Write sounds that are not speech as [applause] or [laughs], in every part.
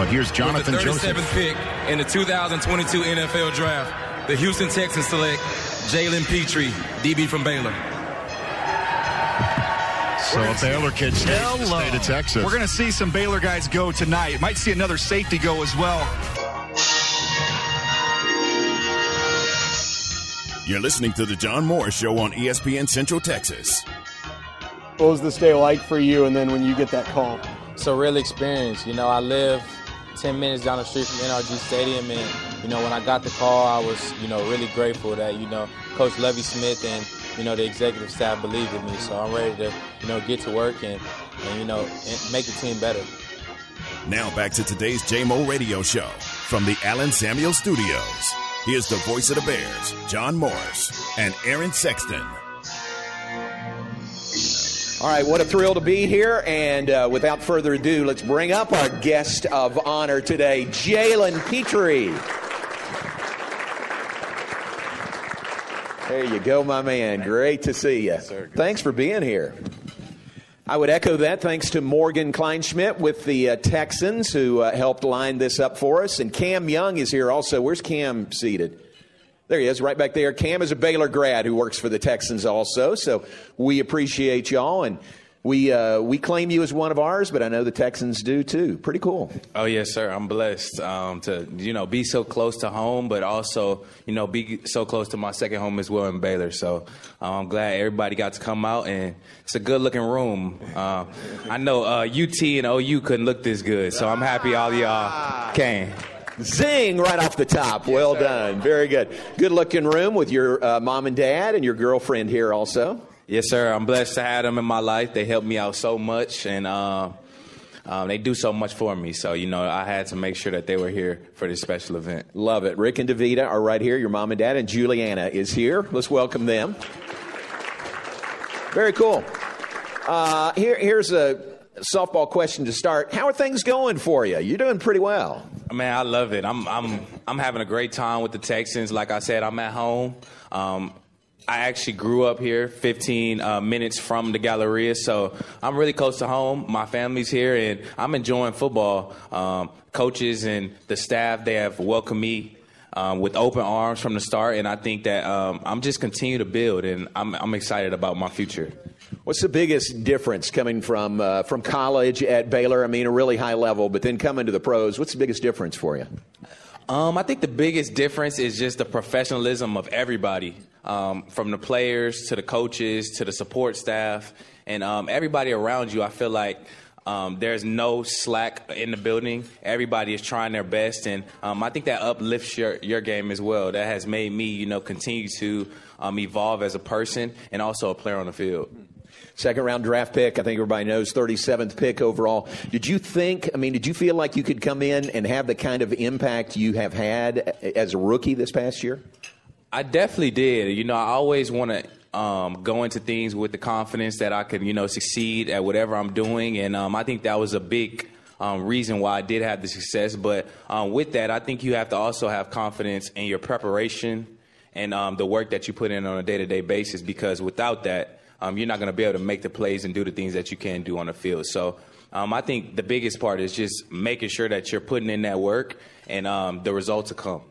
But here's Jonathan With the 37th Joseph. pick in the 2022 NFL Draft, the Houston Texans select Jalen Pitre, DB from Baylor. So a Baylor kid stayed in the Hello. state of Texas. We're going to see some Baylor guys go tonight. Might see another safety go as well. You're listening to the John Moore Show on ESPN Central Texas. What was this day like for you? And then when you get that call, It's a real experience. You know, I live 10 minutes down the street from NRG Stadium, and, you know, when I got the call, I was, you know, really grateful that, you know, Coach Lovie Smith and, you know, the executive staff believed in me. So I'm ready to, you know, get to work and, and you know, and make the team better. Now back to today's JMO Radio Show from the Allen Samuel Studios. Here's the voice of the Bears, John Morris and Aaron Sexton. All right, what a thrill to be here. And uh, without further ado, let's bring up our guest of honor today, Jalen Pitre. There you go, my man. Great to see you. Thanks for being here. I would echo that. Thanks to Morgan Kleinschmidt with the uh, Texans who uh, helped line this up for us. And Cam Young is here also. Where's Cam seated? There he is, right back there. Cam is a Baylor grad who works for the Texans also. So we appreciate y'all. And we, uh, we claim you as one of ours, but I know the Texans do too. Pretty cool. Oh yes, sir. I'm blessed um, to you know be so close to home, but also you know be so close to my second home as well in Baylor. So uh, I'm glad everybody got to come out, and it's a good looking room. Uh, I know uh, UT and OU couldn't look this good, so I'm happy all y'all came. Zing right off the top. Well done. Very good. Good looking room with your uh, mom and dad and your girlfriend here also. Yes, sir. I'm blessed to have them in my life. They help me out so much, and uh, um, they do so much for me. So you know, I had to make sure that they were here for this special event. Love it. Rick and Davita are right here. Your mom and dad and Juliana is here. Let's welcome them. Very cool. Uh, here, here's a softball question to start. How are things going for you? You're doing pretty well. Man, I love it. I'm I'm I'm having a great time with the Texans. Like I said, I'm at home. Um, I actually grew up here, 15 uh, minutes from the Galleria, so I'm really close to home. My family's here, and I'm enjoying football. Um, coaches and the staff they have welcomed me um, with open arms from the start, and I think that um, I'm just continue to build, and I'm I'm excited about my future. What's the biggest difference coming from uh, from college at Baylor? I mean, a really high level, but then coming to the pros. What's the biggest difference for you? Um, I think the biggest difference is just the professionalism of everybody, um, from the players to the coaches to the support staff, and um, everybody around you. I feel like um, there's no slack in the building. Everybody is trying their best, and um, I think that uplifts your your game as well. That has made me, you know, continue to um, evolve as a person and also a player on the field. Second round draft pick. I think everybody knows 37th pick overall. Did you think, I mean, did you feel like you could come in and have the kind of impact you have had as a rookie this past year? I definitely did. You know, I always want to um, go into things with the confidence that I can, you know, succeed at whatever I'm doing, and um, I think that was a big um, reason why I did have the success. But um, with that, I think you have to also have confidence in your preparation and um, the work that you put in on a day-to-day basis. Because without that, um, you're not going to be able to make the plays and do the things that you can do on the field. So. Um, I think the biggest part is just making sure that you're putting in that work and um, the results will come.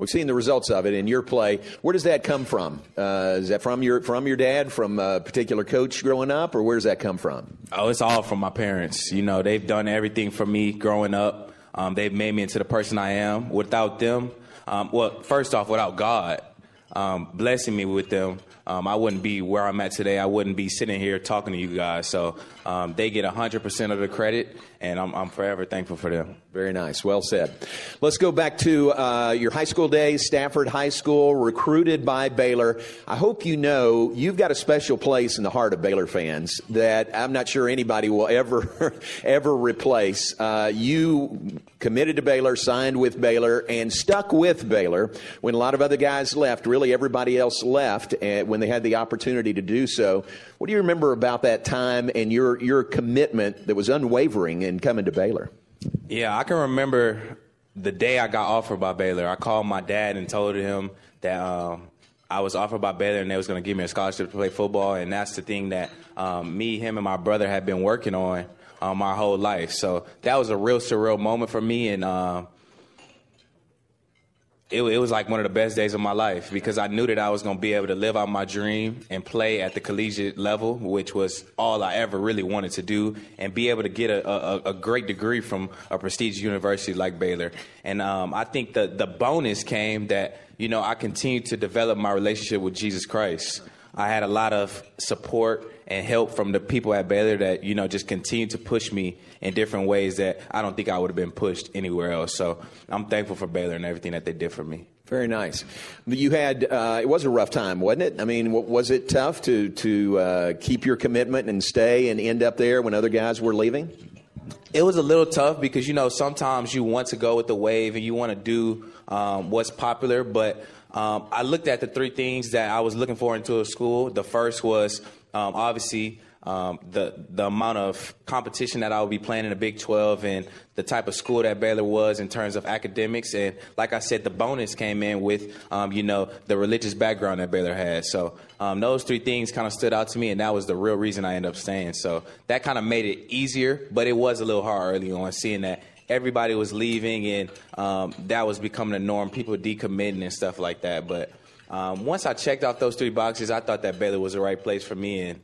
We've seen the results of it in your play. Where does that come from? Uh, is that from your from your dad, from a particular coach growing up, or where does that come from? Oh, it's all from my parents. You know, they've done everything for me growing up. Um, they've made me into the person I am. Without them, um, well, first off, without God um, blessing me with them, um, I wouldn't be where I'm at today. I wouldn't be sitting here talking to you guys. So um, they get 100% of the credit, and I'm, I'm forever thankful for them. Very nice. Well said. Let's go back to uh, your high school days, Stafford High School, recruited by Baylor. I hope you know you've got a special place in the heart of Baylor fans that I'm not sure anybody will ever, [laughs] ever replace. Uh, you committed to Baylor, signed with Baylor, and stuck with Baylor when a lot of other guys left. Really, everybody else left uh, when they had the opportunity to do so. What do you remember about that time and your your commitment that was unwavering in coming to Baylor? Yeah, I can remember the day I got offered by Baylor. I called my dad and told him that um, I was offered by Baylor and they was going to give me a scholarship to play football. And that's the thing that um, me, him, and my brother had been working on uh, my whole life. So that was a real surreal moment for me, and uh, it, it, was like one of the best days of my life because I knew that I was going to be able to live out my dream and play at the collegiate level, which was all I ever really wanted to do, and be able to get a, a, a great degree from a prestigious university like Baylor. And um, I think the the bonus came that you know I continued to develop my relationship with Jesus Christ. I had a lot of support and help from the people at Baylor that you know just continue to push me in different ways that I don't think I would have been pushed anywhere else. So I'm thankful for Baylor and everything that they did for me. Very nice. You had uh, it was a rough time, wasn't it? I mean, was it tough to to uh, keep your commitment and stay and end up there when other guys were leaving? It was a little tough because you know sometimes you want to go with the wave and you want to do um, what's popular, but um, I looked at the three things that I was looking for into a school. The first was um, obviously um, the the amount of competition that I would be playing in the Big 12 and the type of school that Baylor was in terms of academics. And like I said, the bonus came in with um, you know the religious background that Baylor had. So um, those three things kind of stood out to me, and that was the real reason I ended up staying. So that kind of made it easier, but it was a little hard early on seeing that everybody was leaving, and um, that was becoming the norm. People decommitting and stuff like that. But um, once I checked off those three boxes, I thought that Baylor was the right place for me, and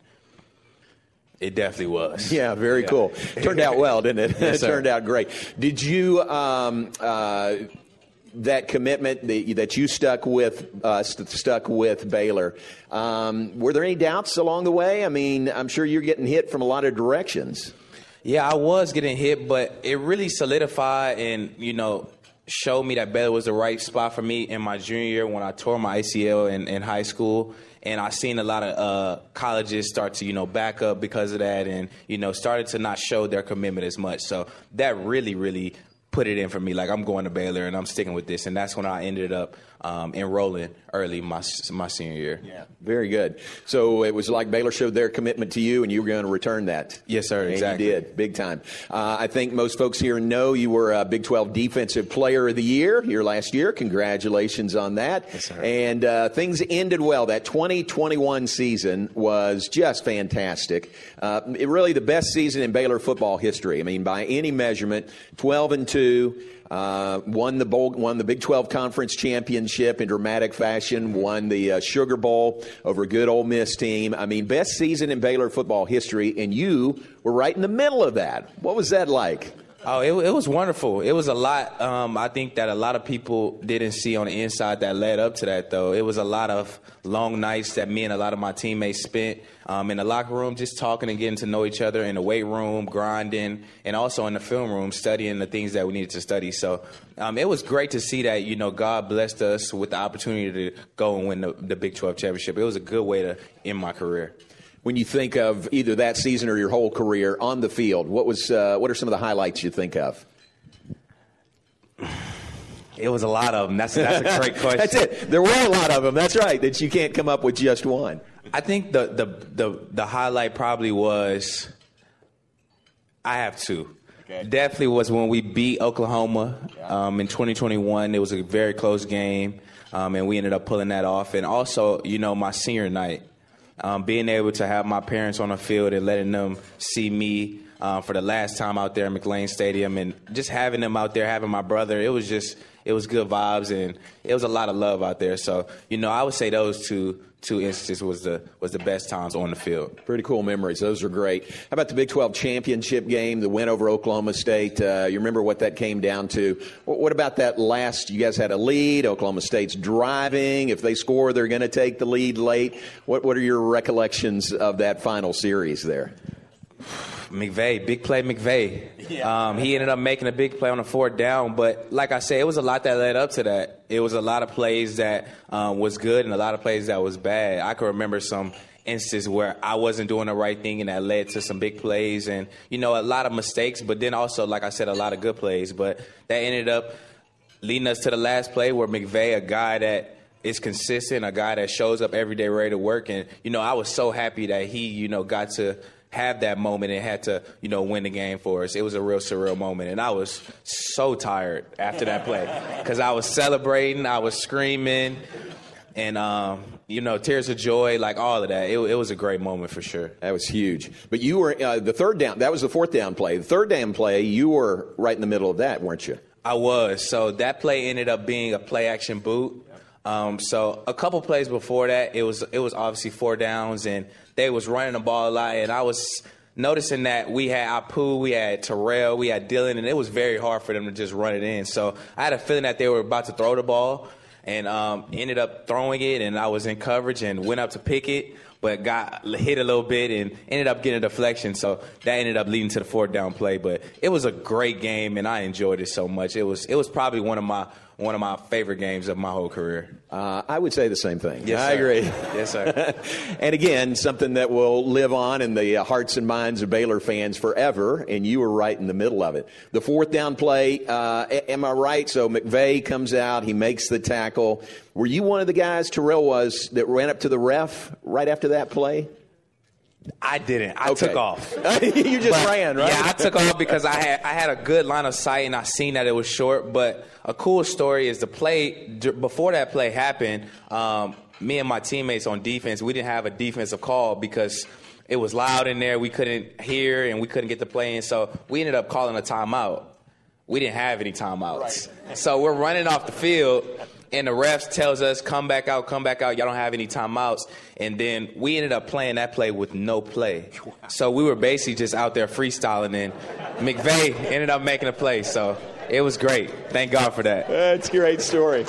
it definitely was. [laughs] Yeah, very yeah. cool. Turned out well, didn't it? [laughs] Yes, [laughs] it turned out great. Did you? Um, uh, that commitment that you stuck with uh, st- stuck with Baylor. Um, were there any doubts along the way? I mean, I'm sure you're getting hit from a lot of directions. Yeah, I was getting hit, but it really solidified and, you know, showed me that Baylor was the right spot for me in my junior year when I tore my ACL in, in high school. And I seen a lot of uh, colleges start to, you know, back up because of that and, you know, started to not show their commitment as much. So that really, really put it in for me. Like I'm going to Baylor and I'm sticking with this, and that's when I ended up um, enrolling early my my senior year. Yeah, very good. So it was like Baylor showed their commitment to you, and you were going to return that. Yes, sir. And exactly. you did, big time. Uh, I think most folks here know you were a Big 12 Defensive Player of the Year here last year. Congratulations on that. Yes, sir. And uh, things ended well. That 2021 season was just fantastic. Uh, it really the best season in Baylor football history. I mean, by any measurement, 12 and two. Uh, won the bowl, won the Big 12 Conference championship in dramatic fashion. Won the uh, Sugar Bowl over a good Ole Miss team. I mean, best season in Baylor football history, and you were right in the middle of that. What was that like? Oh, it, it was wonderful. It was a lot. Um, I think that a lot of people didn't see on the inside that led up to that, though. It was a lot of long nights that me and a lot of my teammates spent um, in the locker room, just talking and getting to know each other. In the weight room, grinding, and also in the film room, studying the things that we needed to study. So um, it was great to see that you know God blessed us with the opportunity to go and win the, the Big 12 championship. It was a good way to end my career when you think of either that season or your whole career on the field? What was uh, what are some of the highlights you think of? It was a lot of them. That's that's a [laughs] great question. that's it. There were a lot of them. That's right. That you can't come up with just one. I think the the the, the highlight probably was. I have two. Okay. Definitely was when we beat Oklahoma um, in 2021. It was a very close game, um, and we ended up pulling that off. And also, you know, my senior night um, being able to have my parents on the field and letting them see me uh, for the last time out there in McLane Stadium, and just having them out there, having my brother, it was just it was good vibes, and it was a lot of love out there. So you know, I would say those two two instances was the was the best times on the field. Pretty cool memories. Those are great. How about the Big 12 championship game, the win over Oklahoma State? Uh, you remember what that came down to? What, about that last? You guys had a lead. Oklahoma State's driving. If they score, they're going to take the lead late. What What are your recollections of that final series there? McVea, big play McVea. Yeah. Um, he ended up making a big play on the fourth down, but like I said, it was a lot that led up to that. It was a lot of plays that um, was good and a lot of plays that was bad. I can remember some instances where I wasn't doing the right thing and that led to some big plays and you know a lot of mistakes, but then also like I said, a lot of good plays. But that ended up leading us to the last play where McVea, a guy that is consistent, a guy that shows up every day ready to work. And, you know, I was so happy that he, you know, got to have that moment and had to, you know, win the game for us. It was a real surreal moment, and I was so tired after that play because I was celebrating, I was screaming, and um, you know, tears of joy, like all of that. It, it was a great moment for sure. That was huge. But you were uh, the third down. That was the fourth down play. The third down play, you were right in the middle of that, weren't you? I was. So that play ended up being a play action boot. Um, so a couple plays before that, it was it was obviously four downs, and they was running the ball a lot, and I was noticing that we had Apu, we had Terrell, we had Dillon, and it was very hard for them to just run it in. So I had a feeling that they were about to throw the ball, and um, ended up throwing it, and I was in coverage and went up to pick it, but got hit a little bit and ended up getting a deflection. So that ended up leading to the fourth down play. But it was a great game, and I enjoyed it so much. It was it was probably one of my one of my favorite games of my whole career. Uh, I would say the same thing. Yes, I sir. agree. Yes, sir. [laughs] and again, something that will live on in the uh, hearts and minds of Baylor fans forever, and you were right in the middle of it. The fourth down play, uh, am I right? So McVea comes out, he makes the tackle. Were you one of the guys, Terrell was, that ran up to the ref right after that play? I didn't. I Okay. took off. [laughs] you just But, ran, right? Yeah, I took off because I had I had a good line of sight and I seen that it was short. But a cool story is the play d- before that play happened. Um, me and my teammates on defense, we didn't have a defensive call because it was loud in there. We couldn't hear and we couldn't get the play in. So we ended up calling a timeout. We didn't have any timeouts. So we're running off the field, and the refs tells us, "Come back out, come back out. Y'all don't have any timeouts." And then we ended up playing that play with no play. So we were basically just out there freestyling, and McVea ended up making a play. So it was great. Thank God for that. That's a great story.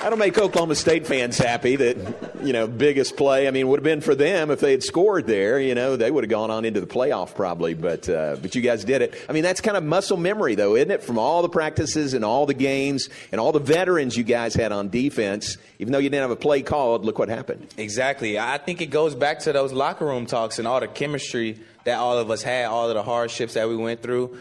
That'll make Oklahoma State fans happy that, you know, biggest play. I mean, would have been for them if they had scored there, you know, they would have gone on into the playoff probably, but, uh, but you guys did it. I mean, that's kind of muscle memory though, isn't it? From all the practices and all the games and all the veterans you guys had on defense, even though you didn't have a play called, look what happened. Exactly. I think it goes back to those locker room talks and all the chemistry that all of us had, all of the hardships that we went through.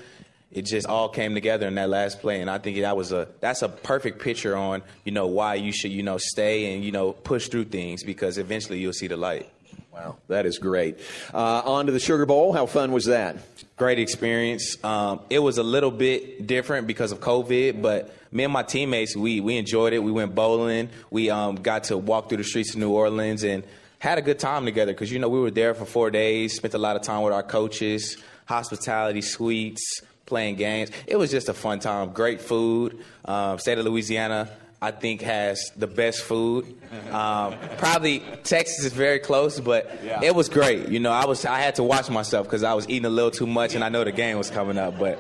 It just all came together in that last play, and I think that was a that's a perfect picture on you know why you should you know stay and you know push through things because eventually you'll see the light. Wow. That is great. Uh, on to the Sugar Bowl. How fun was that? Great experience. Um, it was a little bit different because of COVID, but me and my teammates we we enjoyed it. We went bowling. We um, got to walk through the streets of New Orleans and had a good time together because you know we were there for four days. Spent a lot of time with our coaches, hospitality suites, playing games. It was just a fun time. Great food. Um, state of Louisiana. I think has the best food. [laughs] Um, probably Texas is very close, but it was great. You know, I was I had to watch myself because I was eating a little too much, and I know the game was coming up. But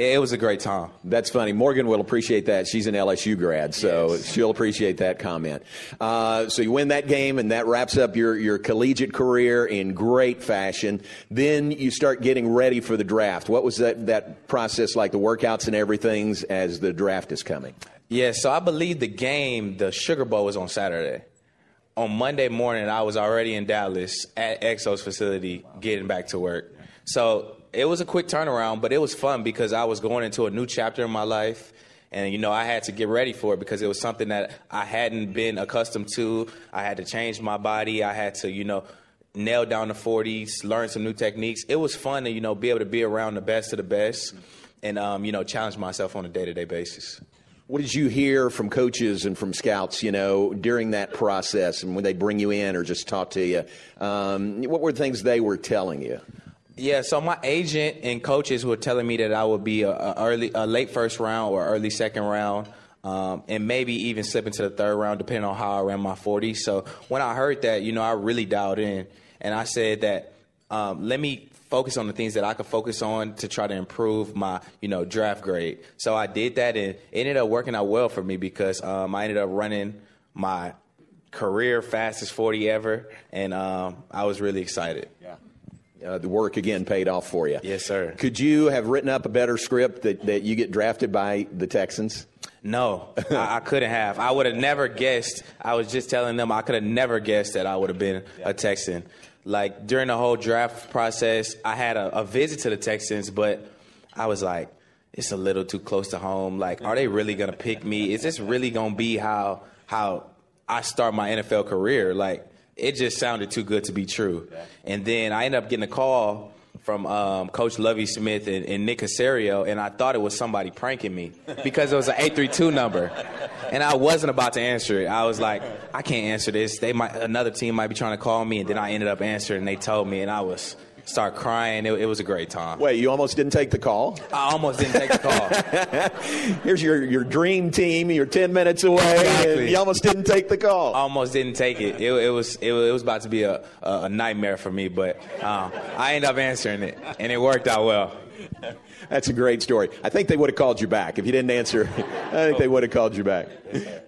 it, was a great time. That's funny. Morgan will appreciate that. She's an LSU grad, so she'll appreciate that comment. Uh, so you win that game, and that wraps up your, your collegiate career in great fashion. Then you start getting ready for the draft. What was that, that process like, the workouts and everything as the draft is coming? Yeah, so I believe the game, the Sugar Bowl, was on Saturday. On Monday morning, I was already in Dallas at EXOS facility getting back to work. So it was a quick turnaround, but it was fun because I was going into a new chapter in my life. And, you know, I had to get ready for it because it was something that I hadn't been accustomed to. I had to change my body. I had to, you know, nail down the 40s, learn some new techniques. It was fun to, you know, be able to be around the best of the best and, um, you know, challenge myself on a day to day basis. What did you hear from coaches and from scouts, you know, during that process and when they bring you in or just talk to you? Um, what were things they were telling you? Yeah, so my agent and coaches were telling me that I would be a, a early, a late first round or early second round, um, and maybe even slip into the third round, depending on how I ran my 40. So when I heard that, you know, I really dialed in, and I said that um, let me focus on the things that I could focus on to try to improve my, you know, draft grade. So I did that, and it ended up working out well for me because um, I ended up running my career fastest 40 ever, and um, I was really excited. Yeah. Uh, the work again paid off for you. Yes, sir. Could you have written up a better script that, that you get drafted by the Texans? No, [laughs] I, I couldn't have. I would have never guessed. I was just telling them I could have never guessed that I would have been a Texan. Like during the whole draft process, I had a, a visit to the Texans, but I was like, it's a little too close to home. Like, are they really gonna pick me? Is this really gonna be how how I start my NFL career? Like, it just sounded too good to be true. And then I ended up getting a call from um, Coach Lovie Smith and, and, Nick Caserio, and I thought it was somebody pranking me because it was an 832 number, and I wasn't about to answer it. I was like, I can't answer this. They might another team might be trying to call me, and then I ended up answering, and they told me, and I was start crying. It, it, was a great time. Wait, you almost didn't take the call? I almost didn't take the call. [laughs] Here's your, your dream team. You're 10 minutes away. Exactly. you almost didn't take the call. I [laughs] almost didn't take it. It, it was, it, was about to be a, a, nightmare for me, but um, I ended up answering it, and it worked out well. That's a great story. I think they would have called you back if you didn't answer. [laughs] I think they would have called you back.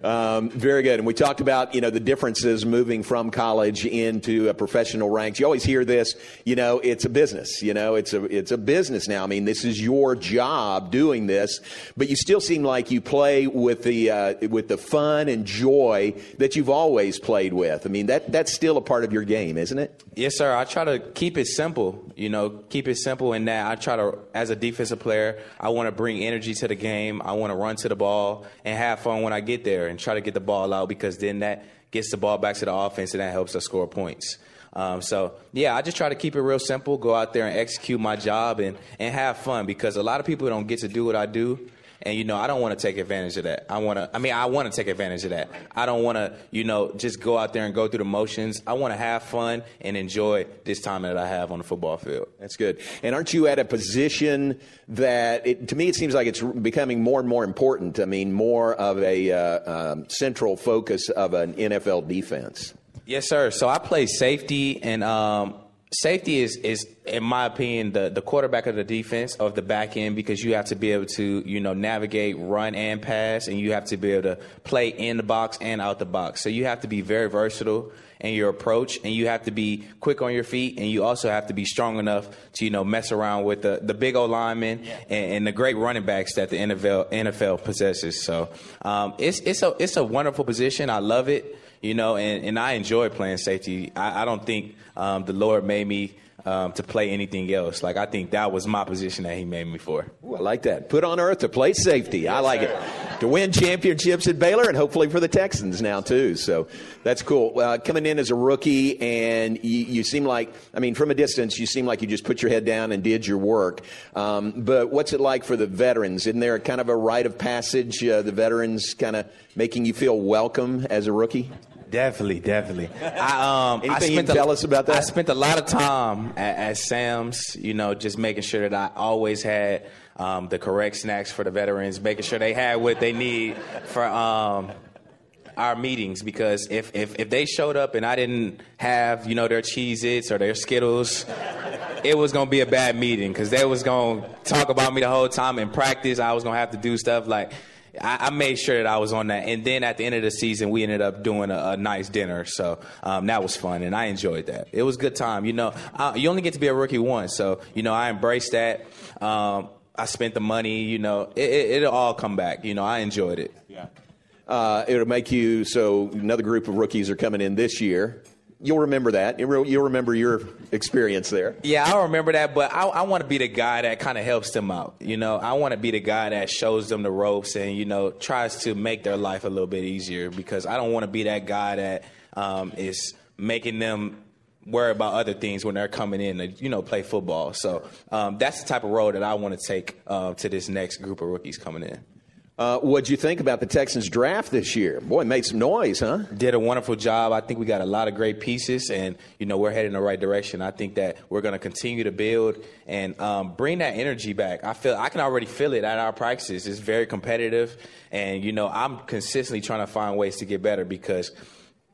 Um, very good. And we talked about you know the differences moving from college into a professional ranks. You always hear this. You know, it's a business. You know, it's a it's a business now. I mean, this is your job doing this, but you still seem like you play with the uh, with the fun and joy that you've always played with. I mean, that that's still a part of your game, isn't it? Yes, sir. I try to keep it simple. You know, keep it simple in that I try to, as a defensive player, I want to bring energy to the game. I want to run to the ball and have fun when I get there and try to get the ball out because then that gets the ball back to the offense and that helps us score points. Um, so yeah, I just try to keep it real simple. Go out there and execute my job and and have fun because a lot of people don't get to do what I do. And you know, I don't want to take advantage of that. I want to. I mean, I want to take advantage of that. I don't want to, you know, just go out there and go through the motions. I want to have fun and enjoy this time that I have on the football field. That's good. And aren't you at a position that, it, to me, it seems like it's becoming more and more important. I mean, more of a uh, um, central focus of an NFL defense. Yes, sir. So I play safety, and um, safety is, is in my opinion the, the quarterback of the defense of the back end because you have to be able to you know navigate run and pass and you have to be able to play in the box and out the box so you have to be very versatile in your approach and you have to be quick on your feet and you also have to be strong enough to you know mess around with the, the big old linemen yeah. and, and, the great running backs that the NFL NFL possesses so um, it's it's a it's a wonderful position I love it you know, and, and I enjoy playing safety. I, I don't think um, the Lord made me um, to play anything else. Like I think that was my position that He made me for. Ooh, I like that. Put on earth to play safety. Yes, I like sir. it. To win championships at Baylor and hopefully for the Texans now too. So that's cool. Uh, coming in as a rookie and you, you, seem like, I mean, from a distance, you seem like you just put your head down and did your work. Um, but what's it like for the veterans? Isn't there kind of a rite of passage? Uh, the veterans kind of making you feel welcome as a rookie? Definitely, definitely. I, um, Anything I spent you can tell us about that? I spent a lot of time at, at, Sam's, you know, just making sure that I always had um, the correct snacks for the veterans, making sure they had what they need for um, our meetings. Because if, if, if they showed up and I didn't have, you know, their Cheez-Its or their Skittles, it was gonna be a bad meeting because they was gonna talk about me the whole time in practice. I was gonna have to do stuff like I, I, made sure that I was on that. And then at the end of the season, we ended up doing a, a nice dinner. So um, that was fun, and I enjoyed that. It was a good time. You know, you only get to be a rookie once, so you know I embraced that. Um, I spent the money. You know, it, will it, all come back. You know, I enjoyed it. Yeah. Uh, it'll make you so another group of rookies are coming in this year You'll remember that. You'll remember your experience there. Yeah, I remember that, but I, I want to be the guy that kind of helps them out. You know, I want to be the guy that shows them the ropes and, you know, tries to make their life a little bit easier because I don't want to be that guy that um, is making them worry about other things when they're coming in to, you know, play football. So um, that's the type of role that I want to take uh, to this next group of rookies coming in. Uh, what'd you think about the Texans draft this year? Boy, made some noise, huh? Did a wonderful job. I think we got a lot of great pieces, and you know we're heading in the right direction. I think that we're going to continue to build and um, bring that energy back. I feel I can already feel it at our practices. It's very competitive, and you know I'm consistently trying to find ways to get better because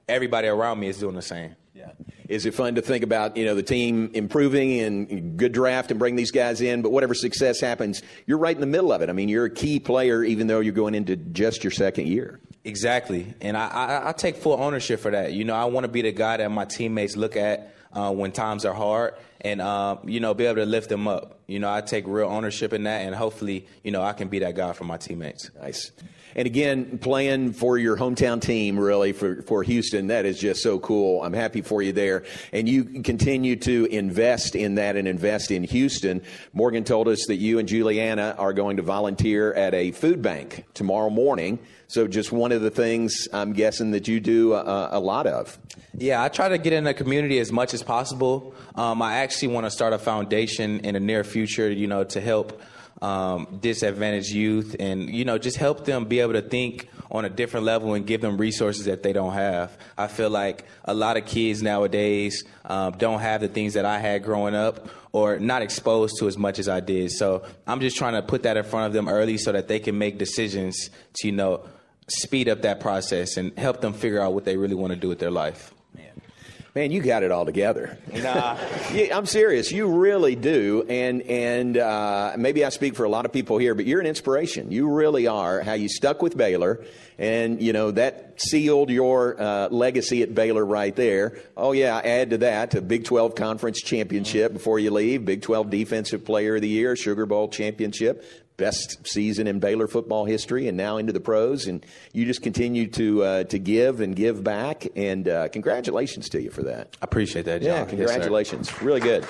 everybody around me is doing the same. Yeah. Is it fun to think about, you know, the team improving and good draft and bring these guys in, but whatever success happens, you're right in the middle of it. I mean, you're a key player even though you're going into just your second year. Exactly. And I, I, I take full ownership for that. You know, I want to be the guy that my teammates look at uh, when times are hard and, uh, you know, be able to lift them up. you know, I take real ownership in that, and hopefully, you know, I can be that guy for my teammates. Nice. And again, playing for your hometown team, really, for, for Houston, that is just so cool. I'm happy for you there. And you continue to invest in that and invest in Houston. Morgan told us that you and Juliana are going to volunteer at a food bank tomorrow morning. So, just one of the things I'm guessing that you do a, a lot of. Yeah, I try to get in the community as much as possible. Um, I actually want to start a foundation in the near future, you know, to help um, disadvantaged youth and, you know, just help them be able to think on a different level and give them resources that they don't have. I feel like a lot of kids nowadays um, don't have the things that I had growing up or not exposed to as much as I did. So I'm just trying to put that in front of them early so that they can make decisions to, you know, speed up that process and help them figure out what they really want to do with their life. Man, you got it all together. [laughs] Nah, I'm serious. You really do, and and uh, maybe I speak for a lot of people here, but you're an inspiration. You really are. How you stuck with Baylor, and you know that sealed your uh, legacy at Baylor right there. Oh yeah, add to that a Big 12 conference championship before you leave, Big 12 Defensive Player of the Year, Sugar Bowl championship, best season in Baylor football history, and now into the pros. And you just continue to uh, to give and give back. And uh, congratulations to you for that. I appreciate that, John. Yeah, congratulations. Yes, really good.